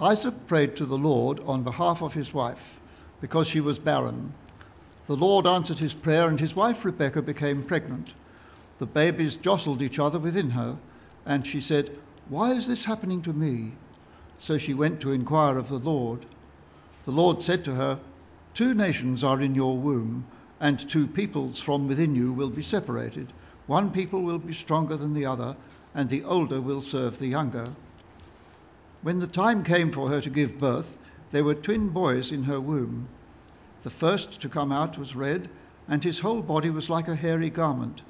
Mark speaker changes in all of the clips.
Speaker 1: Isaac prayed to the Lord on behalf of his wife because she was barren. The Lord answered his prayer, and his wife Rebekah became pregnant. The babies jostled each other within her, and she said, Why is this happening to me? So she went to inquire of the Lord. The Lord said to her, Two nations are in your womb, and two peoples from within you will be separated. One people will be stronger than the other, and the older will serve the younger. When the time came for her to give birth, there were twin boys in her womb. The first to come out was red, and his whole body was like a hairy garment.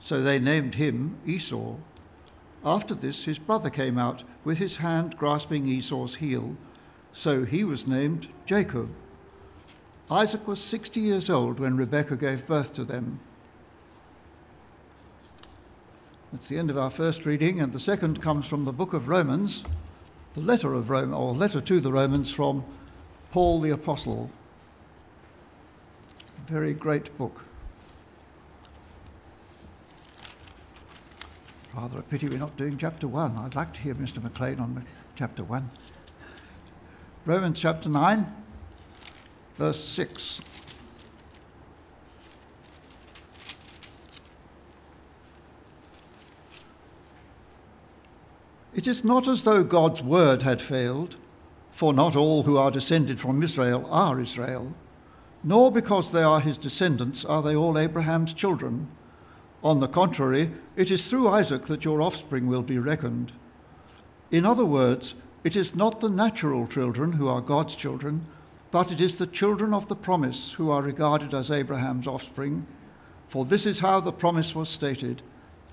Speaker 1: So they named him Esau. After this, his brother came out with his hand grasping Esau's heel. So he was named Jacob. Isaac was 60 years old when Rebekah gave birth to them. That's the end of our first reading, and the second comes from the book of Romans the letter of Rome, or letter to the Romans from Paul the Apostle. Very great book. Rather a pity we're not doing chapter 1. I'd like to hear Mr. McLean on chapter 1. Romans chapter 9, verse 6. It is not as though God's word had failed, for not all who are descended from Israel are Israel, nor because they are his descendants are they all Abraham's children. On the contrary, it is through Isaac that your offspring will be reckoned. In other words, it is not the natural children who are God's children, but it is the children of the promise who are regarded as Abraham's offspring. For this is how the promise was stated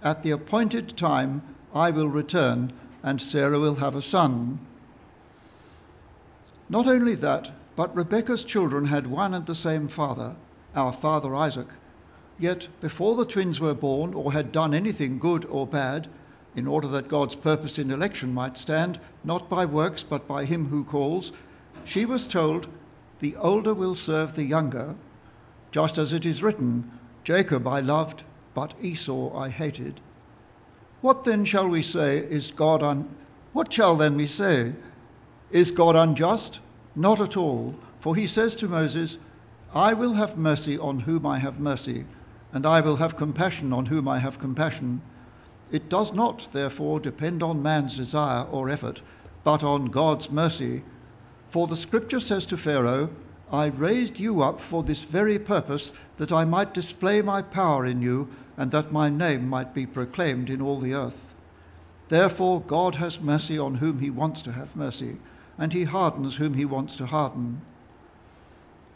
Speaker 1: At the appointed time I will return and Sarah will have a son. Not only that, but Rebekah's children had one and the same father, our father Isaac. Yet before the twins were born or had done anything good or bad, in order that God's purpose in election might stand, not by works but by him who calls, she was told, The older will serve the younger, just as it is written, Jacob I loved, but Esau I hated. What then shall we say is God un- what shall then we say? Is God unjust? Not at all, for he says to Moses, I will have mercy on whom I have mercy, and I will have compassion on whom I have compassion. It does not, therefore, depend on man's desire or effort, but on God's mercy. For the scripture says to Pharaoh, I raised you up for this very purpose, that I might display my power in you and that my name might be proclaimed in all the earth. Therefore, God has mercy on whom he wants to have mercy, and he hardens whom he wants to harden.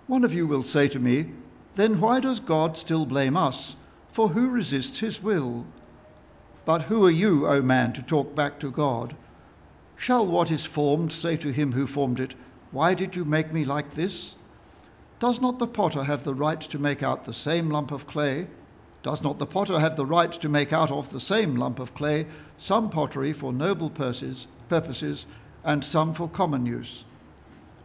Speaker 1: One of you will say to me, Then why does God still blame us? For who resists his will? But who are you, O man, to talk back to God? Shall what is formed say to him who formed it, Why did you make me like this? Does not the potter have the right to make out the same lump of clay? Does not the potter have the right to make out of the same lump of clay some pottery for noble purposes and some for common use?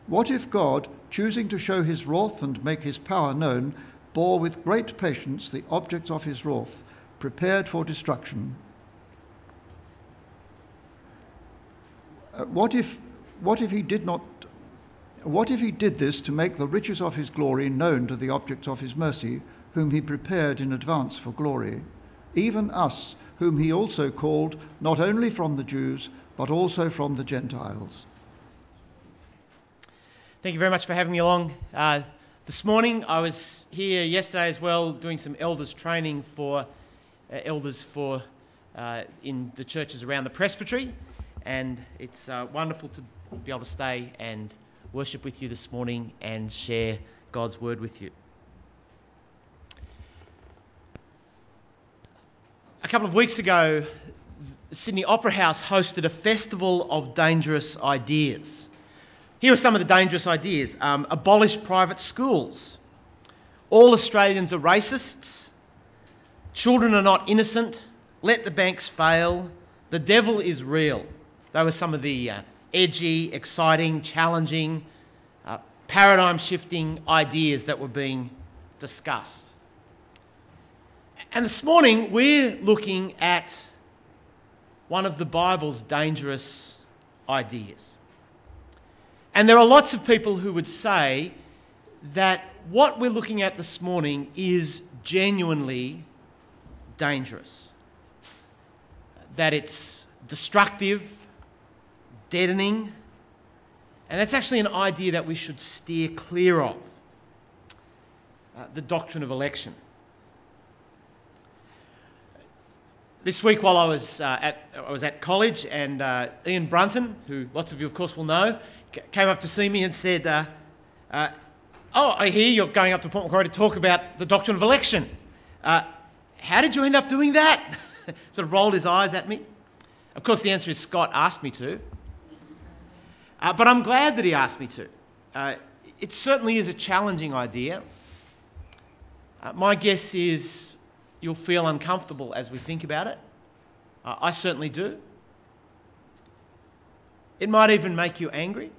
Speaker 1: What if God, choosing to show his wrath and make his power known, bore with great patience the objects of his wrath, prepared for destruction? Uh, what if, what if he did not what if he did this to make the riches of his glory known to the objects of his mercy, whom he prepared in advance for glory, even us, whom he also called not only from the Jews, but also from the Gentiles.
Speaker 2: Thank you very much for having me along. Uh, this morning, I was here yesterday as well doing some elders training for uh, elders for uh, in the churches around the presbytery, and it's uh, wonderful to be able to stay and worship with you this morning and share God's word with you. A couple of weeks ago, Sydney Opera House hosted a festival of dangerous ideas. Here are some of the dangerous ideas um, abolish private schools, all Australians are racists, children are not innocent, let the banks fail, the devil is real. Those were some of the uh, edgy, exciting, challenging, uh, paradigm shifting ideas that were being discussed. And this morning, we're looking at one of the Bible's dangerous ideas. And there are lots of people who would say that what we're looking at this morning is genuinely dangerous. That it's destructive, deadening, and that's actually an idea that we should steer clear of uh, the doctrine of election. This week, while I was, uh, at, I was at college, and uh, Ian Brunton, who lots of you, of course, will know, came up to see me and said, uh, uh, Oh, I hear you're going up to Port Macquarie to talk about the doctrine of election. Uh, how did you end up doing that? sort of rolled his eyes at me. Of course, the answer is Scott asked me to. Uh, but I'm glad that he asked me to. It certainly is a challenging idea. My guess is you'll feel uncomfortable as we think about it. Uh, I certainly do. It might even make you angry.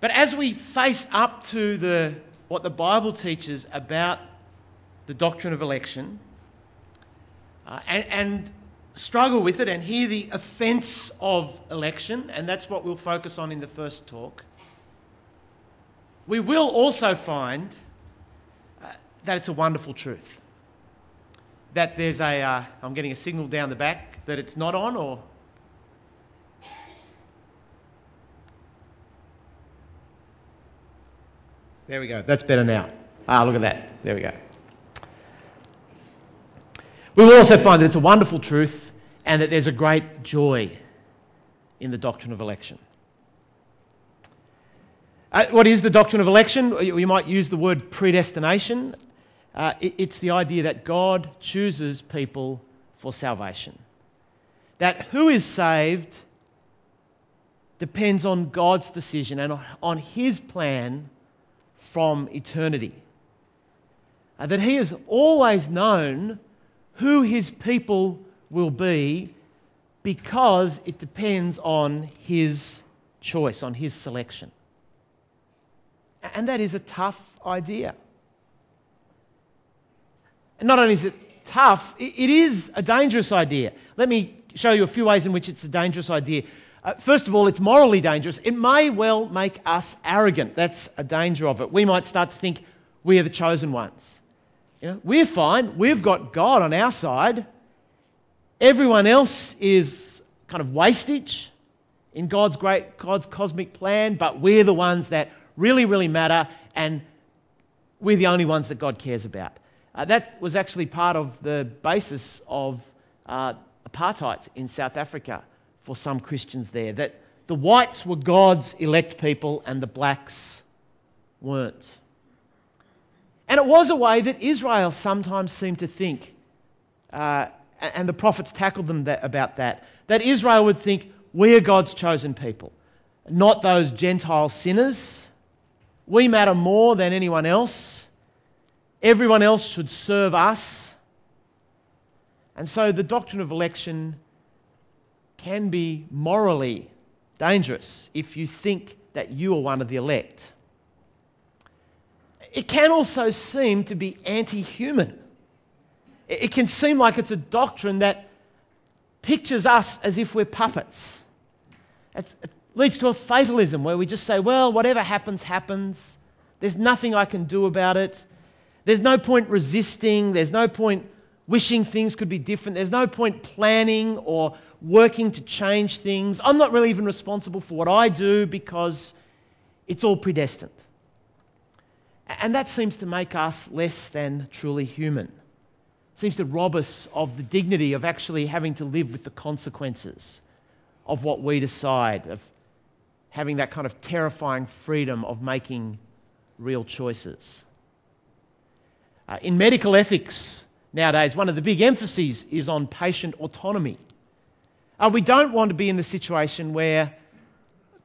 Speaker 2: But as we face up to the, what the Bible teaches about the doctrine of election uh, and, and struggle with it and hear the offence of election, and that's what we'll focus on in the first talk, we will also find that it's a wonderful truth. That there's a, uh, getting a signal down the back that it's not on, or There we go. That's better now. Ah, look at that. There we go. We will also find that it's a wonderful truth and that there's a great joy in the doctrine of election. Uh, what is the doctrine of election? You might use the word predestination. Uh, it, it's the idea that God chooses people for salvation. That who is saved depends on God's decision and on His plan from eternity. Uh, that He has always known who his people will be because it depends on his choice, on his selection. And that is a tough idea. And not only is it tough, it is a dangerous idea. Let me show you a few ways in which it's a dangerous idea. Uh, first of all, it's morally dangerous. It may well make us arrogant. That's a danger of it. We might start to think we are the chosen ones. You know, we're fine. We've got God on our side. Everyone else is kind of wastage in God's great God's cosmic plan, but we're the ones that really, really matter, and we're the only ones that God cares about. Uh, that was actually part of the basis of uh, apartheid in South Africa for some Christians there. That the whites were God's elect people and the blacks weren't. And it was a way that Israel sometimes seemed to think, uh, and the prophets tackled them that, about that, that Israel would think, we are God's chosen people, not those Gentile sinners. We matter more than anyone else. Everyone else should serve us. And so the doctrine of election can be morally dangerous if you think that you are one of the elect it can also seem to be anti human. It can seem like it's a doctrine that pictures us as if we're puppets. It's, it leads to a fatalism where we just say, well, whatever happens, happens. There's nothing I can do about it. There's no point resisting. There's no point wishing things could be different. There's no point planning or working to change things. I'm not really even responsible for what I do because it's all predestined. And that seems to make us less than truly human. It seems to rob us of the dignity of actually having to live with the consequences of what we decide, of having that kind of terrifying freedom of making real choices. Uh, in medical ethics nowadays, one of the big emphases is on patient autonomy. Uh, we don't want to be in the situation where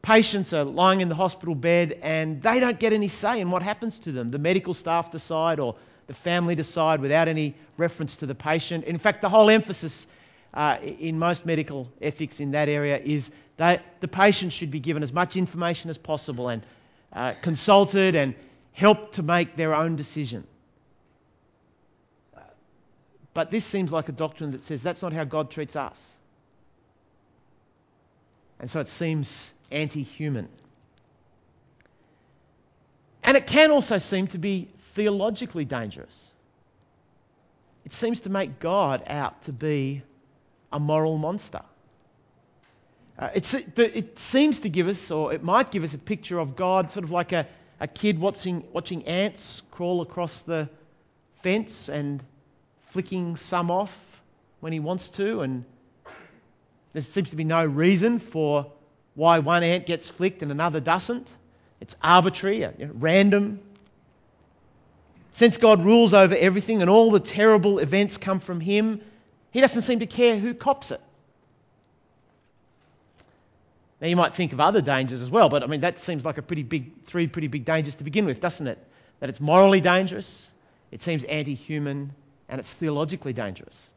Speaker 2: Patients are lying in the hospital bed and they don't get any say in what happens to them. The medical staff decide or the family decide without any reference to the patient. In fact, the whole emphasis uh, in most medical ethics in that area is that the patient should be given as much information as possible and uh, consulted and helped to make their own decision. But this seems like a doctrine that says that's not how God treats us. And so it seems anti human. And it can also seem to be theologically dangerous. It seems to make God out to be a moral monster. Uh, it seems to give us, or it might give us, a picture of God sort of like a, a kid watching, watching ants crawl across the fence and flicking some off when he wants to, and there seems to be no reason for why one ant gets flicked and another doesn't. It's arbitrary, uh, you know, random. Since God rules over everything and all the terrible events come from Him, He doesn't seem to care who cops it. Now, you might think of other dangers as well, but I mean, that seems like a pretty big, three pretty big dangers to begin with, doesn't it? That it's morally dangerous, it seems anti human, and it's theologically dangerous.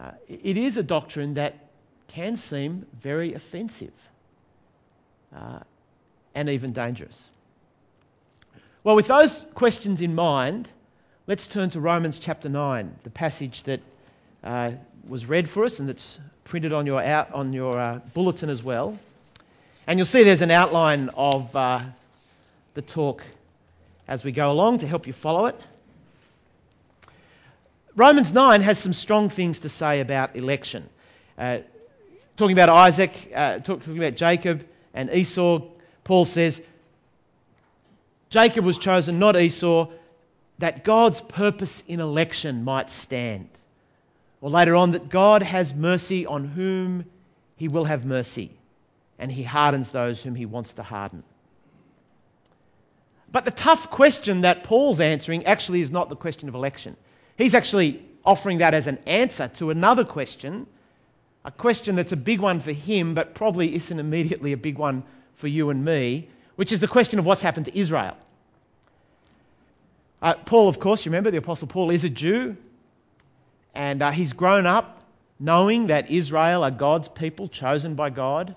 Speaker 2: Uh, it is a doctrine that can seem very offensive uh, and even dangerous. Well, with those questions in mind, let's turn to Romans chapter 9, the passage that uh, was read for us and that's printed on your, out, on your uh, bulletin as well. And you'll see there's an outline of uh, the talk as we go along to help you follow it. Romans 9 has some strong things to say about election. Uh, talking about Isaac, uh, talking about Jacob, and Esau, Paul says, Jacob was chosen, not Esau, that God's purpose in election might stand. Or later on, that God has mercy on whom he will have mercy, and he hardens those whom he wants to harden. But the tough question that Paul's answering actually is not the question of election. He's actually offering that as an answer to another question a question that's a big one for him, but probably isn't immediately a big one for you and me, which is the question of what's happened to Israel. Uh, Paul, of course, you remember the Apostle Paul is a Jew, and uh, he's grown up knowing that Israel are God's people chosen by God.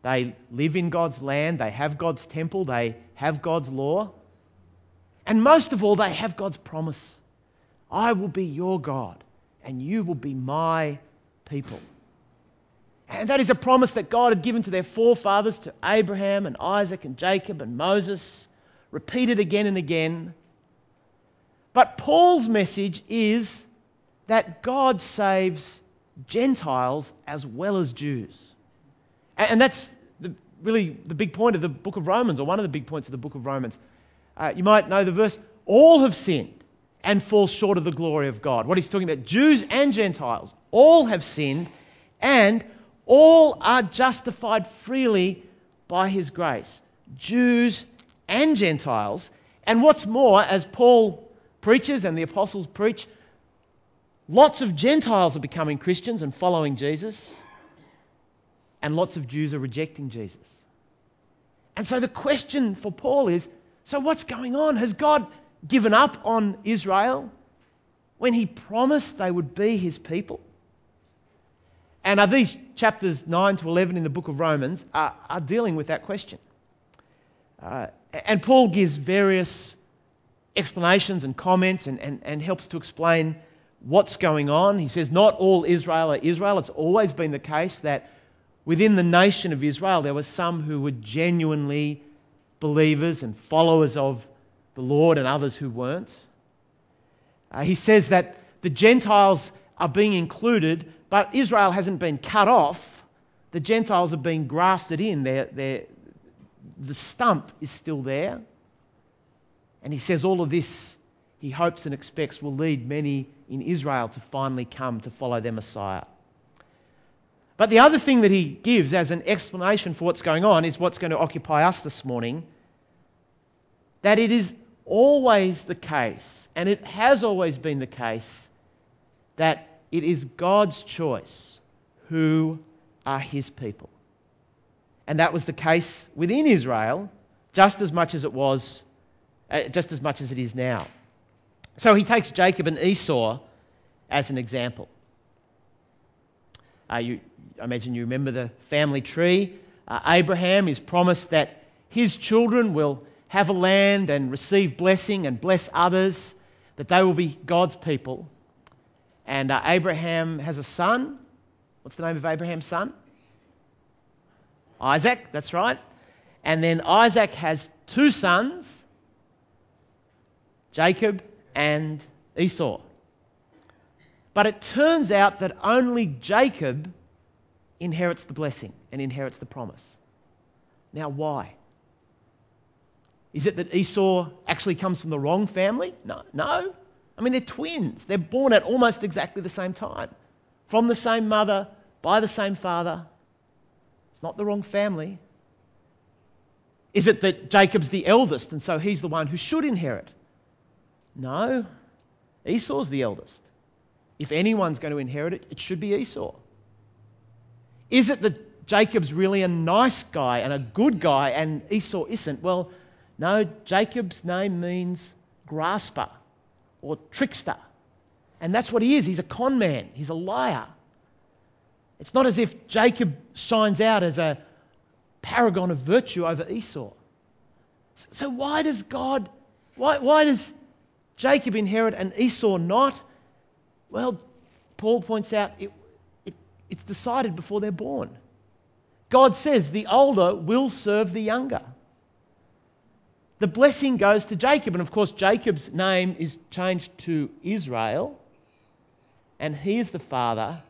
Speaker 2: They live in God's land, they have God's temple, they have God's law. And most of all, they have God's promise I will be your God, and you will be my people. And that is a promise that God had given to their forefathers, to Abraham and Isaac and Jacob and Moses, repeated again and again. But Paul's message is that God saves Gentiles as well as Jews. And that's the, really the big point of the book of Romans, or one of the big points of the book of Romans. Uh, you might know the verse all have sinned and fall short of the glory of God. What he's talking about, Jews and Gentiles, all have sinned and all are justified freely by his grace, Jews and Gentiles. And what's more, as Paul preaches and the apostles preach, lots of Gentiles are becoming Christians and following Jesus, and lots of Jews are rejecting Jesus. And so the question for Paul is so what's going on? Has God given up on Israel when he promised they would be his people? And are these chapters 9 to 11 in the book of Romans are, are dealing with that question. Uh, and Paul gives various explanations and comments and, and, and helps to explain what's going on. He says, Not all Israel are Israel. It's always been the case that within the nation of Israel, there were some who were genuinely believers and followers of the Lord and others who weren't. Uh, he says that the Gentiles are being included but Israel hasn't been cut off. The Gentiles have been grafted in. They're, they're, the stump is still there. And he says all of this, he hopes and expects, will lead many in Israel to finally come to follow their Messiah. But the other thing that he gives as an explanation for what's going on is what's going to occupy us this morning that it is always the case, and it has always been the case, that it is God's choice who are his people. And that was the case within Israel just as much as it was, uh, just as much as it is now. So he takes Jacob and Esau as an example. Uh, you, I imagine you remember the family tree. Uh, Abraham is promised that his children will have a land and receive blessing and bless others, that they will be God's people. And uh, Abraham has a son. What's the name of Abraham's son? Isaac, that's right. And then Isaac has two sons, Jacob and Esau. But it turns out that only Jacob inherits the blessing and inherits the promise. Now, why? Is it that Esau actually comes from the wrong family? No, no. I mean, they're twins. They're born at almost exactly the same time, from the same mother, by the same father. It's not the wrong family. Is it that Jacob's the eldest and so he's the one who should inherit? No, Esau's the eldest. If anyone's going to inherit it, it should be Esau. Is it that Jacob's really a nice guy and a good guy and Esau isn't? Well, no, Jacob's name means grasper or trickster. And that's what he is. He's a con man, he's a liar. It's not as if Jacob shines out as a paragon of virtue over Esau. So, why does God, why, why does Jacob inherit and Esau not? Well, Paul points out it, it, it's decided before they're born. God says the older will serve the younger. The blessing goes to Jacob, and of course, Jacob's name is changed to Israel, and he is the father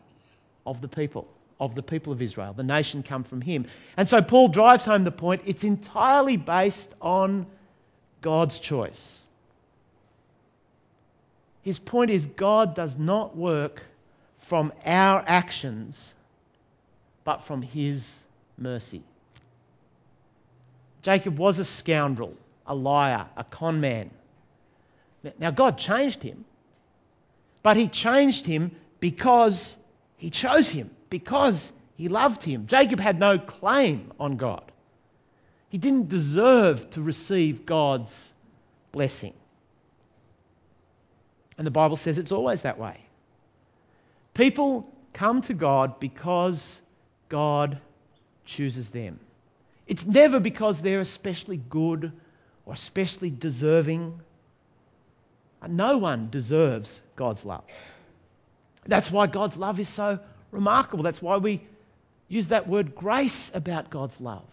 Speaker 2: of the people, of the people of Israel. The nation come from him. And so Paul drives home the point it's entirely based on God's choice. His point is God does not work from our actions, but from his mercy. Jacob was a scoundrel a liar, a con man. Now, God changed him, but He changed him because He chose him, because He loved him. Jacob had no claim on God, he didn't deserve to receive God's blessing. And the Bible says it's always that way. People come to God because God chooses them. It's never because they're especially good or especially deserving. No one deserves God's love. That's why God's love is so remarkable. That's why we use that word grace about God's love.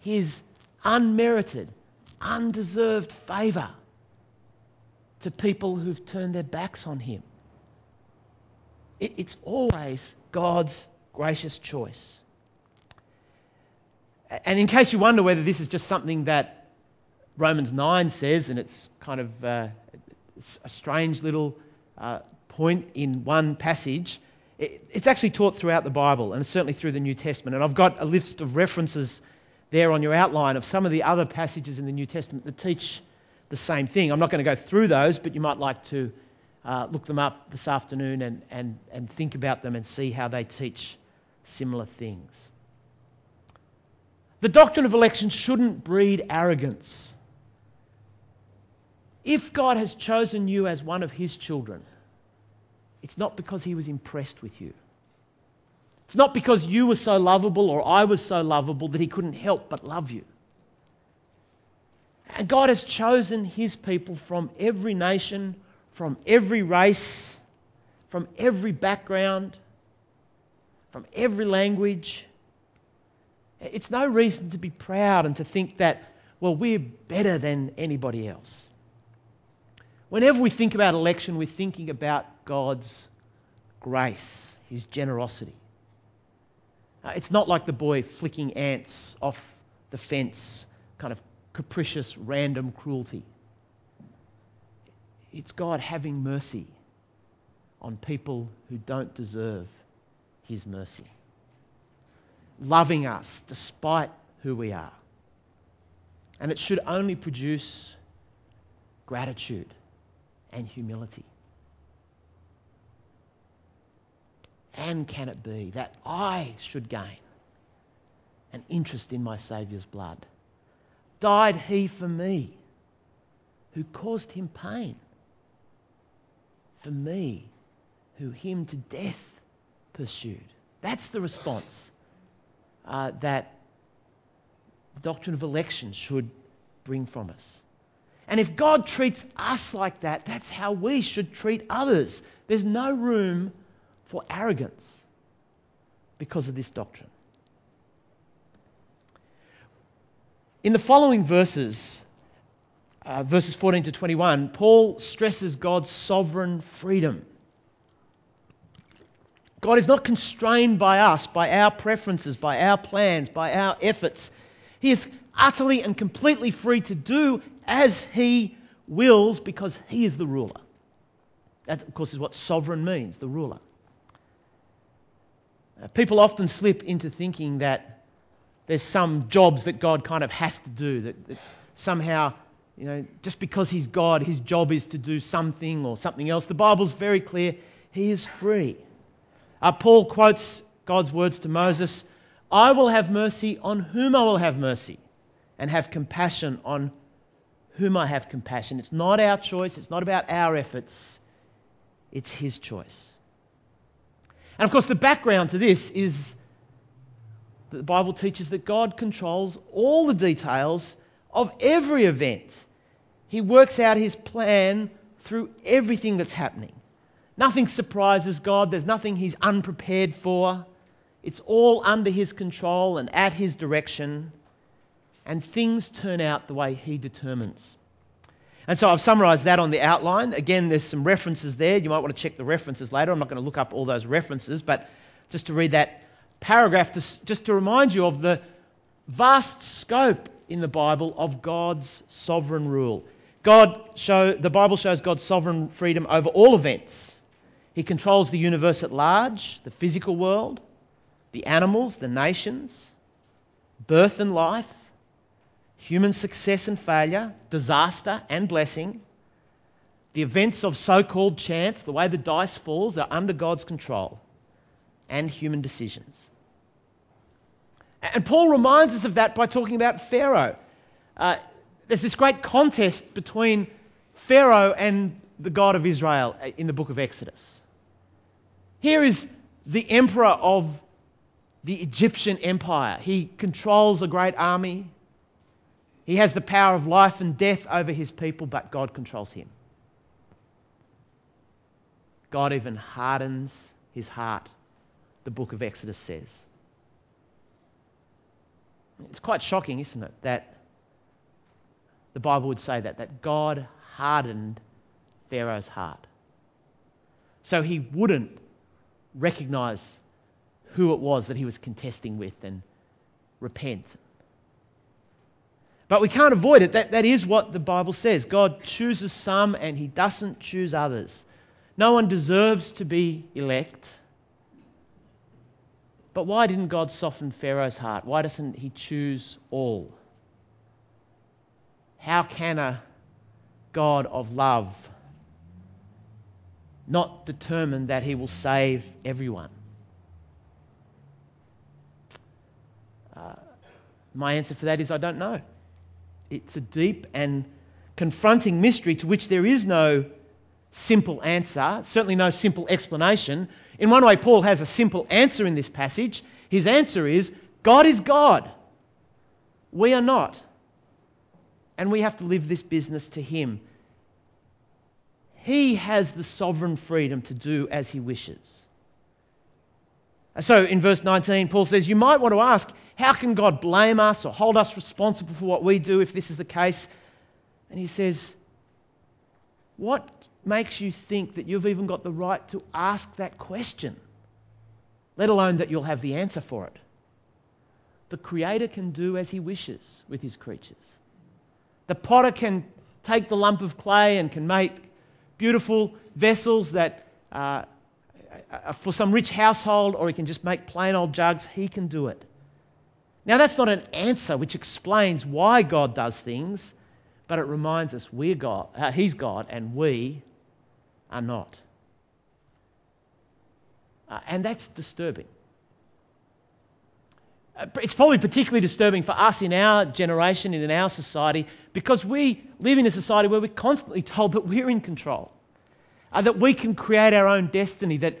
Speaker 2: His unmerited, undeserved favour to people who've turned their backs on Him. It's always God's gracious choice. And in case you wonder whether this is just something that Romans 9 says, and it's kind of uh, it's a strange little uh, point in one passage. It, it's actually taught throughout the Bible and certainly through the New Testament. And I've got a list of references there on your outline of some of the other passages in the New Testament that teach the same thing. I'm not going to go through those, but you might like to uh, look them up this afternoon and, and, and think about them and see how they teach similar things. The doctrine of election shouldn't breed arrogance. If God has chosen you as one of his children, it's not because he was impressed with you. It's not because you were so lovable or I was so lovable that he couldn't help but love you. And God has chosen his people from every nation, from every race, from every background, from every language. It's no reason to be proud and to think that, well, we're better than anybody else. Whenever we think about election, we're thinking about God's grace, His generosity. Uh, it's not like the boy flicking ants off the fence, kind of capricious, random cruelty. It's God having mercy on people who don't deserve His mercy, loving us despite who we are. And it should only produce gratitude and humility. And can it be that I should gain an interest in my Saviour's blood? Died he for me, who caused him pain? For me, who him to death pursued? That's the response uh, that the doctrine of election should bring from us. And if God treats us like that, that's how we should treat others. There's no room for arrogance because of this doctrine. In the following verses, uh, verses 14 to 21, Paul stresses God's sovereign freedom. God is not constrained by us, by our preferences, by our plans, by our efforts. He is utterly and completely free to do as he wills because he is the ruler. That, of course, is what sovereign means the ruler. Uh, people often slip into thinking that there's some jobs that God kind of has to do, that, that somehow, you know, just because he's God, his job is to do something or something else. The Bible's very clear he is free. Uh, Paul quotes God's words to Moses I will have mercy on whom I will have mercy, and have compassion on whom I have compassion. It's not our choice, it's not about our efforts, it's His choice. And of course, the background to this is that the Bible teaches that God controls all the details of every event. He works out His plan through everything that's happening. Nothing surprises God, there's nothing He's unprepared for. It's all under His control and at His direction, and things turn out the way He determines. And so I've summarized that on the outline. Again, there's some references there. You might want to check the references later. I'm not going to look up all those references, but just to read that paragraph, to, just to remind you of the vast scope in the Bible of God's sovereign rule. God show, the Bible shows God's sovereign freedom over all events. He controls the universe at large, the physical world, the animals, the nations, birth and life, human success and failure, disaster and blessing. The events of so called chance, the way the dice falls, are under God's control, and human decisions. And Paul reminds us of that by talking about Pharaoh. Uh, there's this great contest between Pharaoh and the God of Israel in the book of Exodus. Here is the emperor of the Egyptian empire. He controls a great army. He has the power of life and death over his people, but God controls him. God even hardens his heart, the book of Exodus says. It's quite shocking, isn't it, that the Bible would say that, that God hardened Pharaoh's heart. So he wouldn't recognize who it was that he was contesting with and repent. But we can't avoid it. That, that is what the Bible says. God chooses some and he doesn't choose others. No one deserves to be elect. But why didn't God soften Pharaoh's heart? Why doesn't he choose all? How can a God of love not determine that he will save everyone? Uh, my answer for that is I don't know. It's a deep and confronting mystery to which there is no simple answer, certainly no simple explanation. In one way, Paul has a simple answer in this passage. His answer is God is God. We are not. And we have to live this business to Him. He has the sovereign freedom to do as he wishes. So in verse 19, Paul says, You might want to ask, how can God blame us or hold us responsible for what we do if this is the case? And he says, What makes you think that you've even got the right to ask that question, let alone that you'll have the answer for it? The Creator can do as he wishes with his creatures. The potter can take the lump of clay and can make beautiful vessels that uh, for some rich household, or he can just make plain old jugs. He can do it. Now, that's not an answer which explains why God does things, but it reminds us we're God, uh, He's God, and we are not. Uh, and that's disturbing. Uh, it's probably particularly disturbing for us in our generation and in our society because we live in a society where we're constantly told that we're in control, uh, that we can create our own destiny, that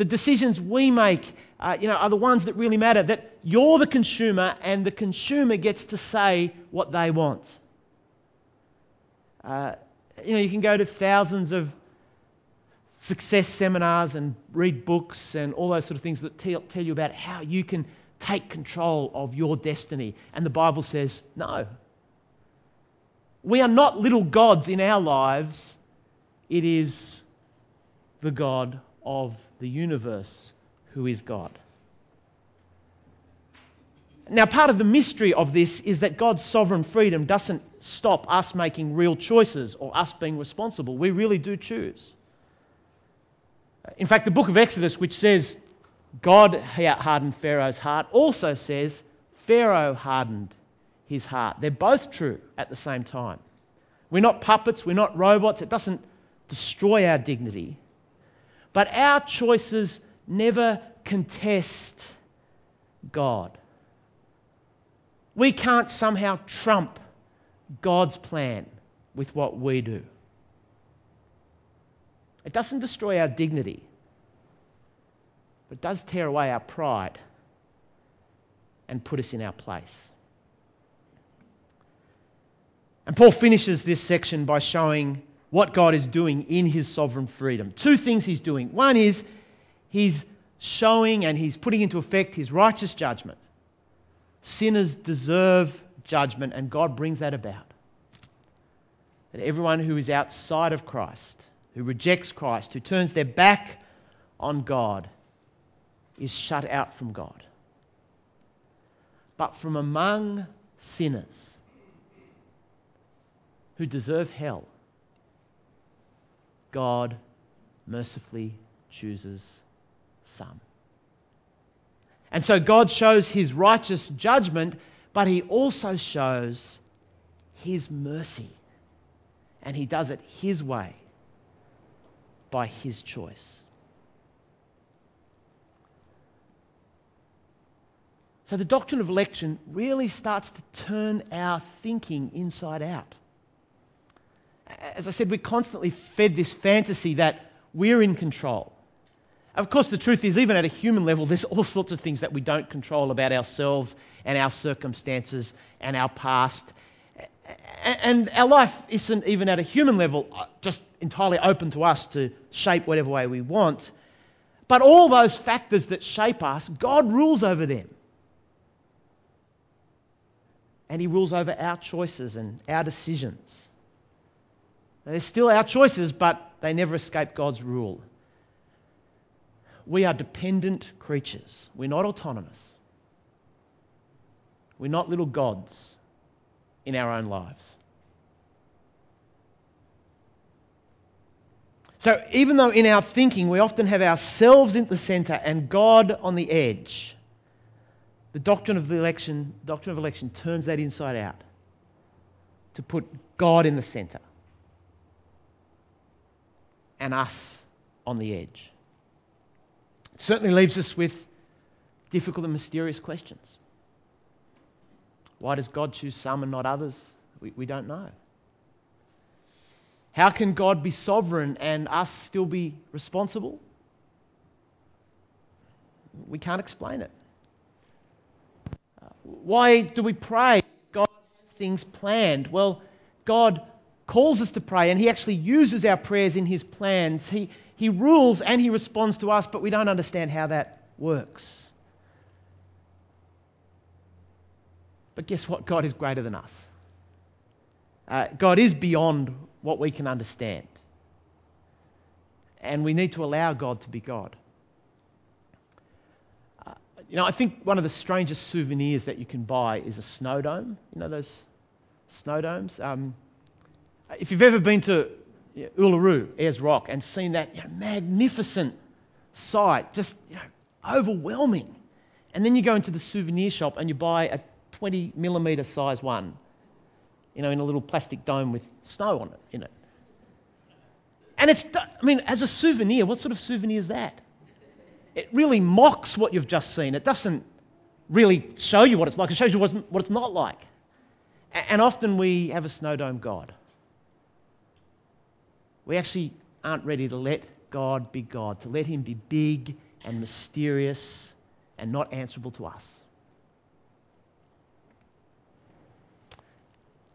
Speaker 2: the decisions we make uh, you know, are the ones that really matter, that you're the consumer and the consumer gets to say what they want. Uh, you know, you can go to thousands of success seminars and read books and all those sort of things that tell, tell you about how you can take control of your destiny. And the Bible says, no. We are not little gods in our lives, it is the God of the universe who is God. Now, part of the mystery of this is that God's sovereign freedom doesn't stop us making real choices or us being responsible. We really do choose. In fact, the book of Exodus, which says God hardened Pharaoh's heart, also says Pharaoh hardened his heart. They're both true at the same time. We're not puppets, we're not robots. It doesn't destroy our dignity. But our choices never contest God. We can't somehow trump God's plan with what we do. It doesn't destroy our dignity, but it does tear away our pride and put us in our place. And Paul finishes this section by showing what God is doing in his sovereign freedom. Two things he's doing. One is he's showing and he's putting into effect his righteous judgment. Sinners deserve judgment, and God brings that about. That everyone who is outside of Christ, who rejects Christ, who turns their back on God, is shut out from God. But from among sinners who deserve hell, God mercifully chooses some. And so God shows his righteous judgment, but he also shows his mercy. And he does it his way by his choice. So the doctrine of election really starts to turn our thinking inside out. As I said, we're constantly fed this fantasy that we're in control. Of course, the truth is, even at a human level, there's all sorts of things that we don't control about ourselves and our circumstances and our past. And our life isn't even at a human level uh, just entirely open to us to shape whatever way we want. But all those factors that shape us, God rules over them. And He rules over our choices and our decisions. They're still our choices, but they never escape God's rule. We are dependent creatures. We're not autonomous. We're not little gods in our own lives. So, even though in our thinking we often have ourselves in the center and God on the edge, the doctrine of the election, doctrine of election turns that inside out to put God in the center and us on the edge certainly leaves us with difficult and mysterious questions. Why does God choose some and not others? We, we don't know. How can God be sovereign and us still be responsible? We can't explain it. Why do we pray? God has things planned. Well, God calls us to pray and He actually uses our prayers in His plans. He, he rules and He responds to us, but we don't understand how that works. But guess what? God is greater than us. Uh, God is beyond what we can understand. And we need to allow God to be God. Uh, you know, I think one of the strangest souvenirs that you can buy is a snow dome. You know those snow domes? Um, if you've ever been to Uluru, Ayers Rock, and seen that you know, magnificent sight, just you know, overwhelming. And then you go into the souvenir shop and you buy a 20 millimeter size one, you know, in a little plastic dome with snow on it, in it. And it's, I mean, as a souvenir, what sort of souvenir is that? It really mocks what you've just seen. It doesn't really show you what it's like, it shows you what it's not like. And often we have a snow dome God. We actually aren't ready to let God be God, to let Him be big and mysterious and not answerable to us.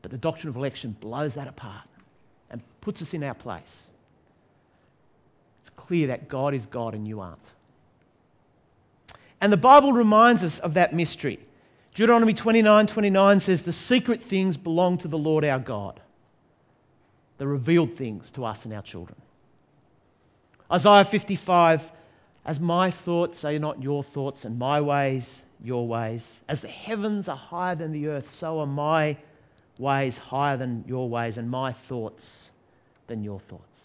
Speaker 2: But the doctrine of election blows that apart and puts us in our place. It's clear that God is God and you aren't. And the Bible reminds us of that mystery. Deuteronomy 29 29 says, The secret things belong to the Lord our God, the revealed things to us and our children. Isaiah 55, as my thoughts are not your thoughts, and my ways your ways. As the heavens are higher than the earth, so are my ways higher than your ways, and my thoughts than your thoughts.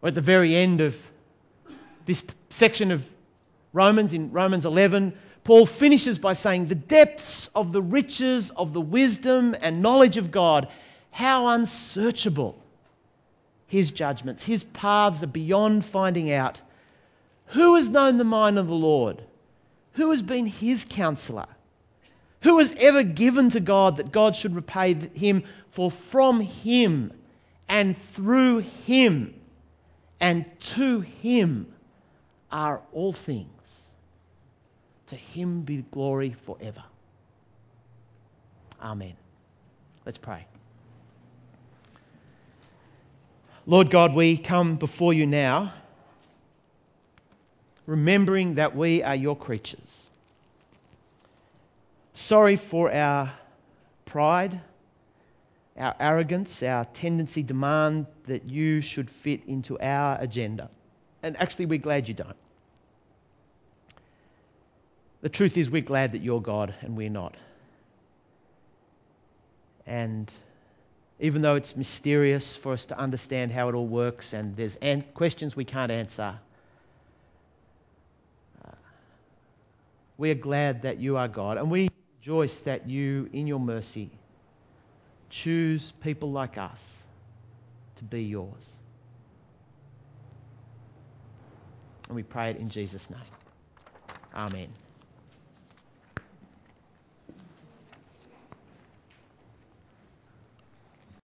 Speaker 2: We're at the very end of this section of Romans, in Romans 11, Paul finishes by saying, The depths of the riches of the wisdom and knowledge of God, how unsearchable his judgments, his paths are beyond finding out. Who has known the mind of the Lord? Who has been his counselor? Who has ever given to God that God should repay him? For from him and through him and to him are all things. To him be glory forever. Amen. Let's pray. Lord God, we come before you now, remembering that we are your creatures. Sorry for our pride, our arrogance, our tendency demand that you should fit into our agenda. And actually, we're glad you don't. The truth is, we're glad that you're God and we're not. And even though it's mysterious for us to understand how it all works and there's an- questions we can't answer, uh, we are glad that you are God. And we rejoice that you, in your mercy, choose people like us to be yours. And we pray it in Jesus' name. Amen.